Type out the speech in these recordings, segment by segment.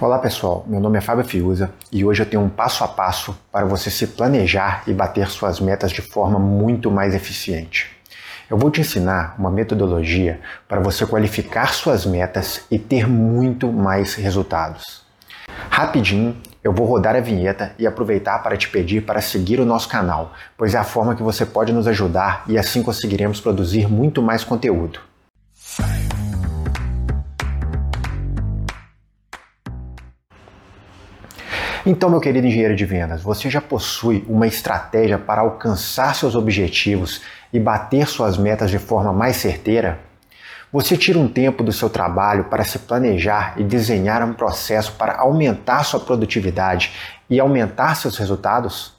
Olá pessoal, meu nome é Fábio Fiuza e hoje eu tenho um passo a passo para você se planejar e bater suas metas de forma muito mais eficiente. Eu vou te ensinar uma metodologia para você qualificar suas metas e ter muito mais resultados. Rapidinho, eu vou rodar a vinheta e aproveitar para te pedir para seguir o nosso canal, pois é a forma que você pode nos ajudar e assim conseguiremos produzir muito mais conteúdo. Então, meu querido engenheiro de vendas, você já possui uma estratégia para alcançar seus objetivos e bater suas metas de forma mais certeira? Você tira um tempo do seu trabalho para se planejar e desenhar um processo para aumentar sua produtividade e aumentar seus resultados?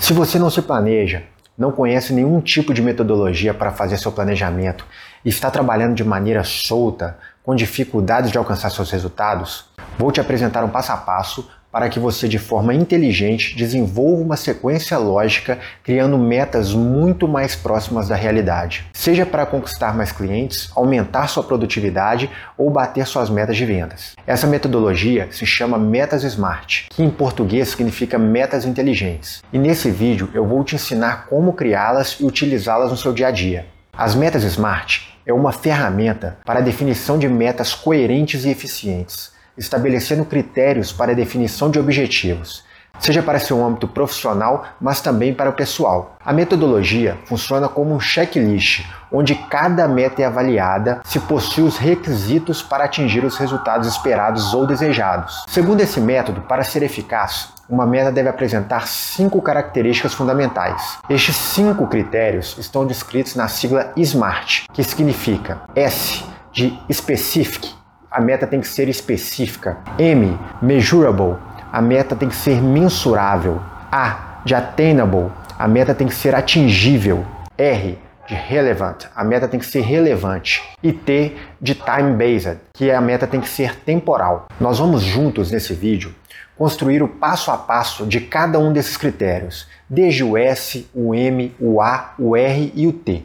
Se você não se planeja, não conhece nenhum tipo de metodologia para fazer seu planejamento e está trabalhando de maneira solta, com dificuldades de alcançar seus resultados, vou te apresentar um passo a passo para que você, de forma inteligente, desenvolva uma sequência lógica, criando metas muito mais próximas da realidade. Seja para conquistar mais clientes, aumentar sua produtividade ou bater suas metas de vendas. Essa metodologia se chama Metas Smart, que em português significa metas inteligentes. E nesse vídeo eu vou te ensinar como criá-las e utilizá-las no seu dia a dia. As metas Smart é uma ferramenta para a definição de metas coerentes e eficientes estabelecendo critérios para a definição de objetivos, seja para seu âmbito profissional, mas também para o pessoal. A metodologia funciona como um checklist, onde cada meta é avaliada se possui os requisitos para atingir os resultados esperados ou desejados. Segundo esse método, para ser eficaz, uma meta deve apresentar cinco características fundamentais. Estes cinco critérios estão descritos na sigla SMART, que significa S de Specific, a meta tem que ser específica. M, measurable, a meta tem que ser mensurável. A, de attainable, a meta tem que ser atingível. R, de relevant, a meta tem que ser relevante. E T, de time-based, que a meta tem que ser temporal. Nós vamos juntos nesse vídeo construir o passo a passo de cada um desses critérios, desde o S, o M, o A, o R e o T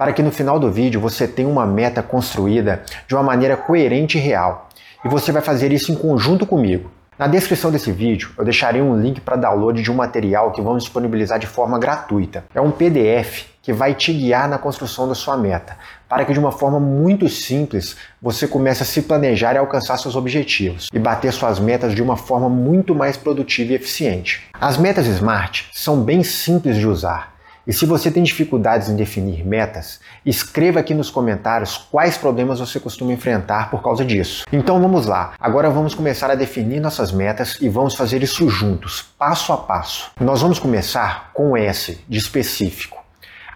para que no final do vídeo você tenha uma meta construída de uma maneira coerente e real. E você vai fazer isso em conjunto comigo. Na descrição desse vídeo eu deixarei um link para download de um material que vamos disponibilizar de forma gratuita. É um PDF que vai te guiar na construção da sua meta, para que de uma forma muito simples você comece a se planejar e alcançar seus objetivos e bater suas metas de uma forma muito mais produtiva e eficiente. As metas SMART são bem simples de usar e se você tem dificuldades em definir metas, escreva aqui nos comentários quais problemas você costuma enfrentar por causa disso. Então vamos lá, agora vamos começar a definir nossas metas e vamos fazer isso juntos, passo a passo. Nós vamos começar com o S de específico.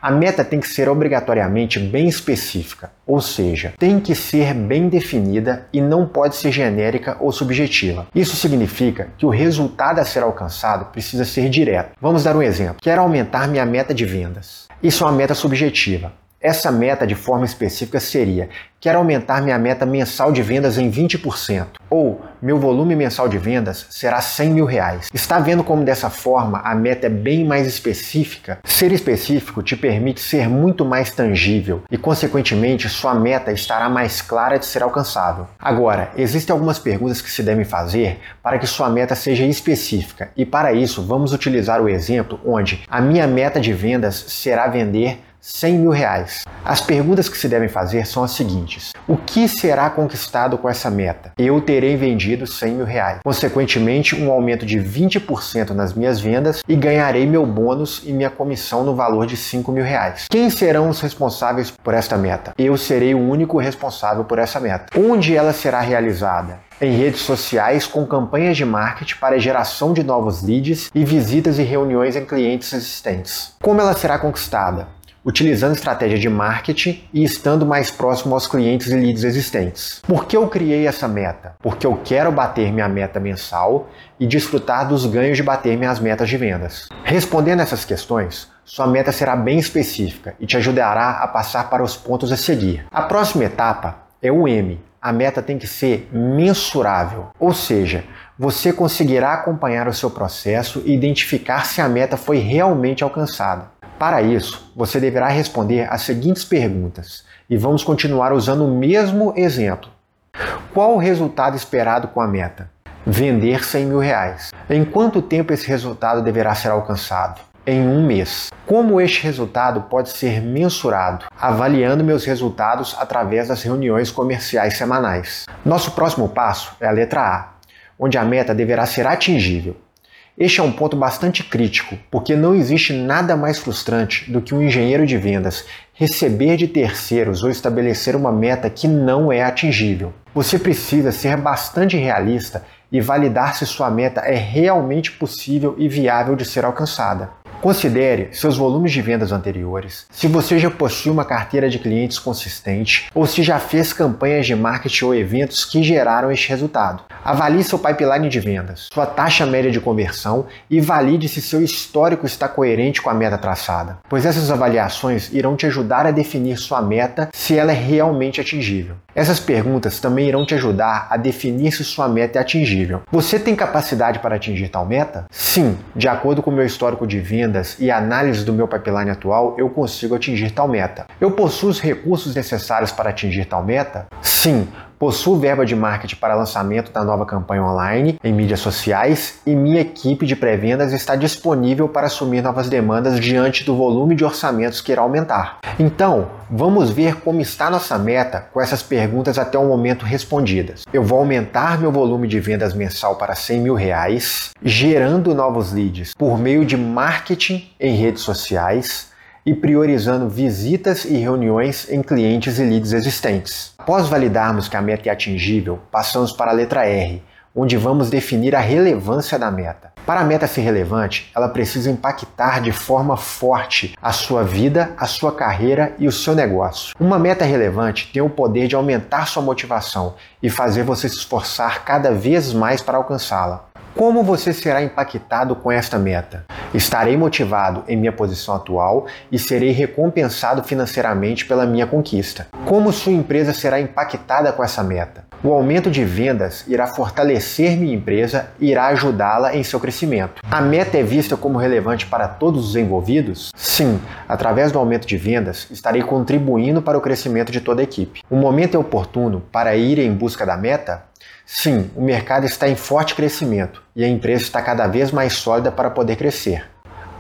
A meta tem que ser obrigatoriamente bem específica, ou seja, tem que ser bem definida e não pode ser genérica ou subjetiva. Isso significa que o resultado a ser alcançado precisa ser direto. Vamos dar um exemplo. Quero aumentar minha meta de vendas. Isso é uma meta subjetiva. Essa meta de forma específica seria: quero aumentar minha meta mensal de vendas em 20%, ou meu volume mensal de vendas será 100 mil reais. Está vendo como dessa forma a meta é bem mais específica? Ser específico te permite ser muito mais tangível e, consequentemente, sua meta estará mais clara de ser alcançável. Agora, existem algumas perguntas que se devem fazer para que sua meta seja específica, e para isso vamos utilizar o exemplo onde a minha meta de vendas será vender 100 mil reais. As perguntas que se devem fazer são as seguintes: O que será conquistado com essa meta? Eu terei vendido 100 mil reais. Consequentemente, um aumento de 20% nas minhas vendas e ganharei meu bônus e minha comissão no valor de 5 mil reais. Quem serão os responsáveis por esta meta? Eu serei o único responsável por essa meta. Onde ela será realizada? em redes sociais com campanhas de marketing para geração de novos leads e visitas e reuniões em clientes existentes. Como ela será conquistada? Utilizando estratégia de marketing e estando mais próximo aos clientes e leads existentes. Por que eu criei essa meta? Porque eu quero bater minha meta mensal e desfrutar dos ganhos de bater minhas metas de vendas. Respondendo essas questões, sua meta será bem específica e te ajudará a passar para os pontos a seguir. A próxima etapa é o M. A meta tem que ser mensurável, ou seja, você conseguirá acompanhar o seu processo e identificar se a meta foi realmente alcançada. Para isso, você deverá responder as seguintes perguntas e vamos continuar usando o mesmo exemplo. Qual o resultado esperado com a meta? Vender 100 mil reais. Em quanto tempo esse resultado deverá ser alcançado? Em um mês. Como este resultado pode ser mensurado? Avaliando meus resultados através das reuniões comerciais semanais. Nosso próximo passo é a letra A, onde a meta deverá ser atingível. Este é um ponto bastante crítico, porque não existe nada mais frustrante do que um engenheiro de vendas receber de terceiros ou estabelecer uma meta que não é atingível. Você precisa ser bastante realista e validar se sua meta é realmente possível e viável de ser alcançada. Considere seus volumes de vendas anteriores, se você já possui uma carteira de clientes consistente ou se já fez campanhas de marketing ou eventos que geraram este resultado. Avalie seu pipeline de vendas, sua taxa média de conversão e valide se seu histórico está coerente com a meta traçada, pois essas avaliações irão te ajudar a definir sua meta se ela é realmente atingível. Essas perguntas também irão te ajudar a definir se sua meta é atingível. Você tem capacidade para atingir tal meta? Sim, de acordo com o meu histórico de vendas e análise do meu pipeline atual, eu consigo atingir tal meta. Eu possuo os recursos necessários para atingir tal meta? Sim, Possuo verba de marketing para lançamento da nova campanha online em mídias sociais e minha equipe de pré-vendas está disponível para assumir novas demandas diante do volume de orçamentos que irá aumentar. Então, vamos ver como está nossa meta com essas perguntas até o momento respondidas. Eu vou aumentar meu volume de vendas mensal para 100 mil reais, gerando novos leads por meio de marketing em redes sociais e priorizando visitas e reuniões em clientes e leads existentes. Após validarmos que a meta é atingível, passamos para a letra R, onde vamos definir a relevância da meta. Para a meta ser relevante, ela precisa impactar de forma forte a sua vida, a sua carreira e o seu negócio. Uma meta relevante tem o poder de aumentar sua motivação e fazer você se esforçar cada vez mais para alcançá-la. Como você será impactado com esta meta? Estarei motivado em minha posição atual e serei recompensado financeiramente pela minha conquista. Como sua empresa será impactada com essa meta? O aumento de vendas irá fortalecer minha empresa e irá ajudá-la em seu crescimento. A meta é vista como relevante para todos os envolvidos? Sim, através do aumento de vendas, estarei contribuindo para o crescimento de toda a equipe. O momento é oportuno para ir em busca da meta? Sim, o mercado está em forte crescimento e a empresa está cada vez mais sólida para poder crescer.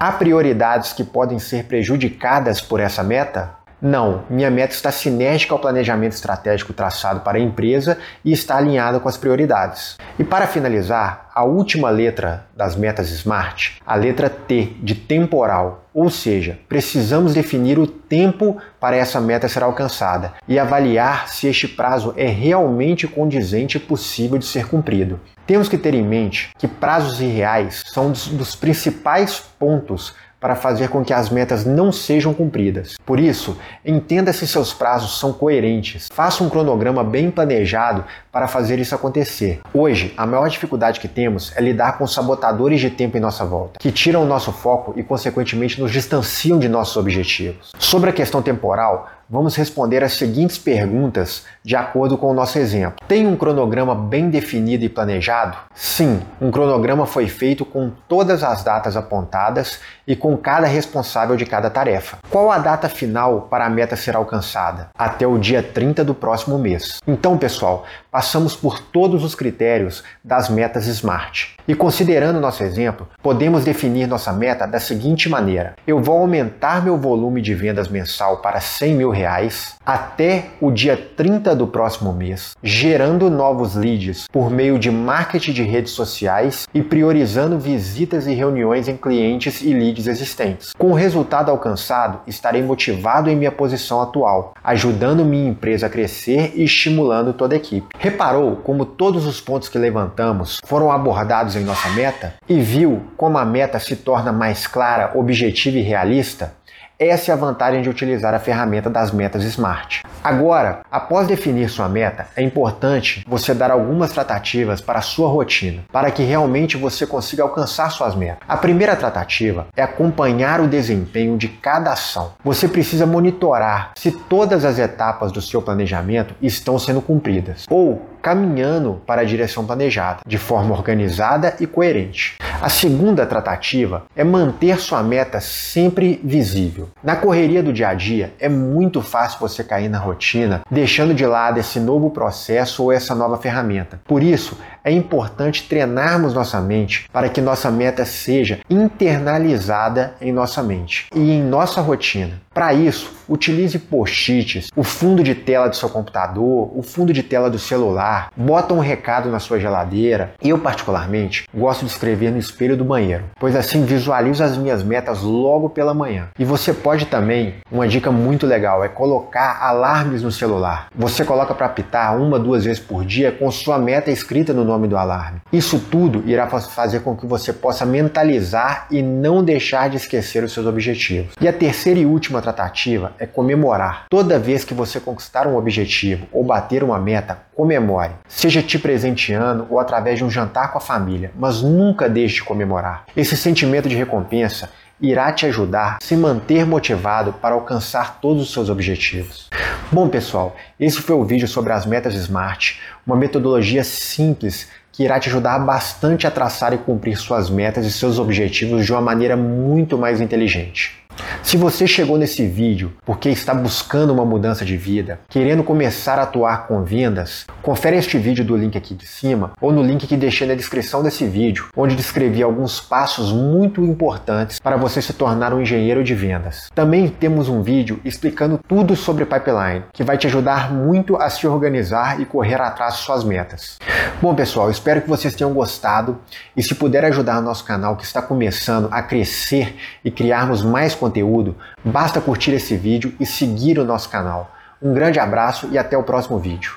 Há prioridades que podem ser prejudicadas por essa meta? Não, minha meta está sinérgica ao planejamento estratégico traçado para a empresa e está alinhada com as prioridades. E para finalizar, a última letra das metas SMART, a letra T de temporal, ou seja, precisamos definir o tempo para essa meta ser alcançada e avaliar se este prazo é realmente condizente e possível de ser cumprido. Temos que ter em mente que prazos irreais são um dos principais pontos para fazer com que as metas não sejam cumpridas. Por isso, entenda se seus prazos são coerentes. Faça um cronograma bem planejado para fazer isso acontecer. Hoje, a maior dificuldade que temos é lidar com sabotadores de tempo em nossa volta, que tiram o nosso foco e, consequentemente, nos distanciam de nossos objetivos. Sobre a questão temporal, vamos responder as seguintes perguntas de acordo com o nosso exemplo. Tem um cronograma bem definido e planejado? Sim, um cronograma foi feito com todas as datas apontadas e com cada responsável de cada tarefa. Qual a data final para a meta ser alcançada? Até o dia 30 do próximo mês. Então, pessoal, passamos por todos os critérios das metas SMART. E considerando nosso exemplo, podemos definir nossa meta da seguinte maneira: eu vou aumentar meu volume de vendas mensal para 100 mil reais até o dia 30 do próximo mês, gerando novos leads por meio de marketing de redes sociais e priorizando visitas e reuniões em clientes e leads existentes. Com o resultado alcançado, estarei motivado em minha posição atual, ajudando minha empresa a crescer e estimulando toda a equipe. Reparou como todos os pontos que levantamos foram abordados em nossa meta? E viu como a meta se torna mais clara, objetiva e realista? Essa é a vantagem de utilizar a ferramenta das metas Smart. Agora, após definir sua meta, é importante você dar algumas tratativas para a sua rotina, para que realmente você consiga alcançar suas metas. A primeira tratativa é acompanhar o desempenho de cada ação. Você precisa monitorar se todas as etapas do seu planejamento estão sendo cumpridas ou caminhando para a direção planejada, de forma organizada e coerente. A segunda tratativa é manter sua meta sempre visível. Na correria do dia a dia, é muito fácil você cair na rotina, deixando de lado esse novo processo ou essa nova ferramenta. Por isso, é importante treinarmos nossa mente para que nossa meta seja internalizada em nossa mente e em nossa rotina. Para isso, utilize post-its, o fundo de tela do seu computador, o fundo de tela do celular, bota um recado na sua geladeira. Eu, particularmente, gosto de escrever no espelho do banheiro, pois assim visualizo as minhas metas logo pela manhã. E você pode também, uma dica muito legal, é colocar alarmes no celular. Você coloca para apitar uma, duas vezes por dia com sua meta escrita no nome do alarme. Isso tudo irá fazer com que você possa mentalizar e não deixar de esquecer os seus objetivos. E a terceira e última tratativa é comemorar. Toda vez que você conquistar um objetivo ou bater uma meta, comemore. Seja te presenteando ou através de um jantar com a família, mas nunca deixe de comemorar. Esse sentimento de recompensa irá te ajudar a se manter motivado para alcançar todos os seus objetivos. Bom, pessoal, esse foi o vídeo sobre as metas SMART, uma metodologia simples que irá te ajudar bastante a traçar e cumprir suas metas e seus objetivos de uma maneira muito mais inteligente. Se você chegou nesse vídeo porque está buscando uma mudança de vida, querendo começar a atuar com vendas, confere este vídeo do link aqui de cima ou no link que deixei na descrição desse vídeo, onde descrevi alguns passos muito importantes para você se tornar um engenheiro de vendas. Também temos um vídeo explicando tudo sobre pipeline, que vai te ajudar muito a se organizar e correr atrás de suas metas. Bom, pessoal, espero que vocês tenham gostado e se puder ajudar o nosso canal que está começando a crescer e criarmos mais conteúdo, basta curtir esse vídeo e seguir o nosso canal. Um grande abraço e até o próximo vídeo.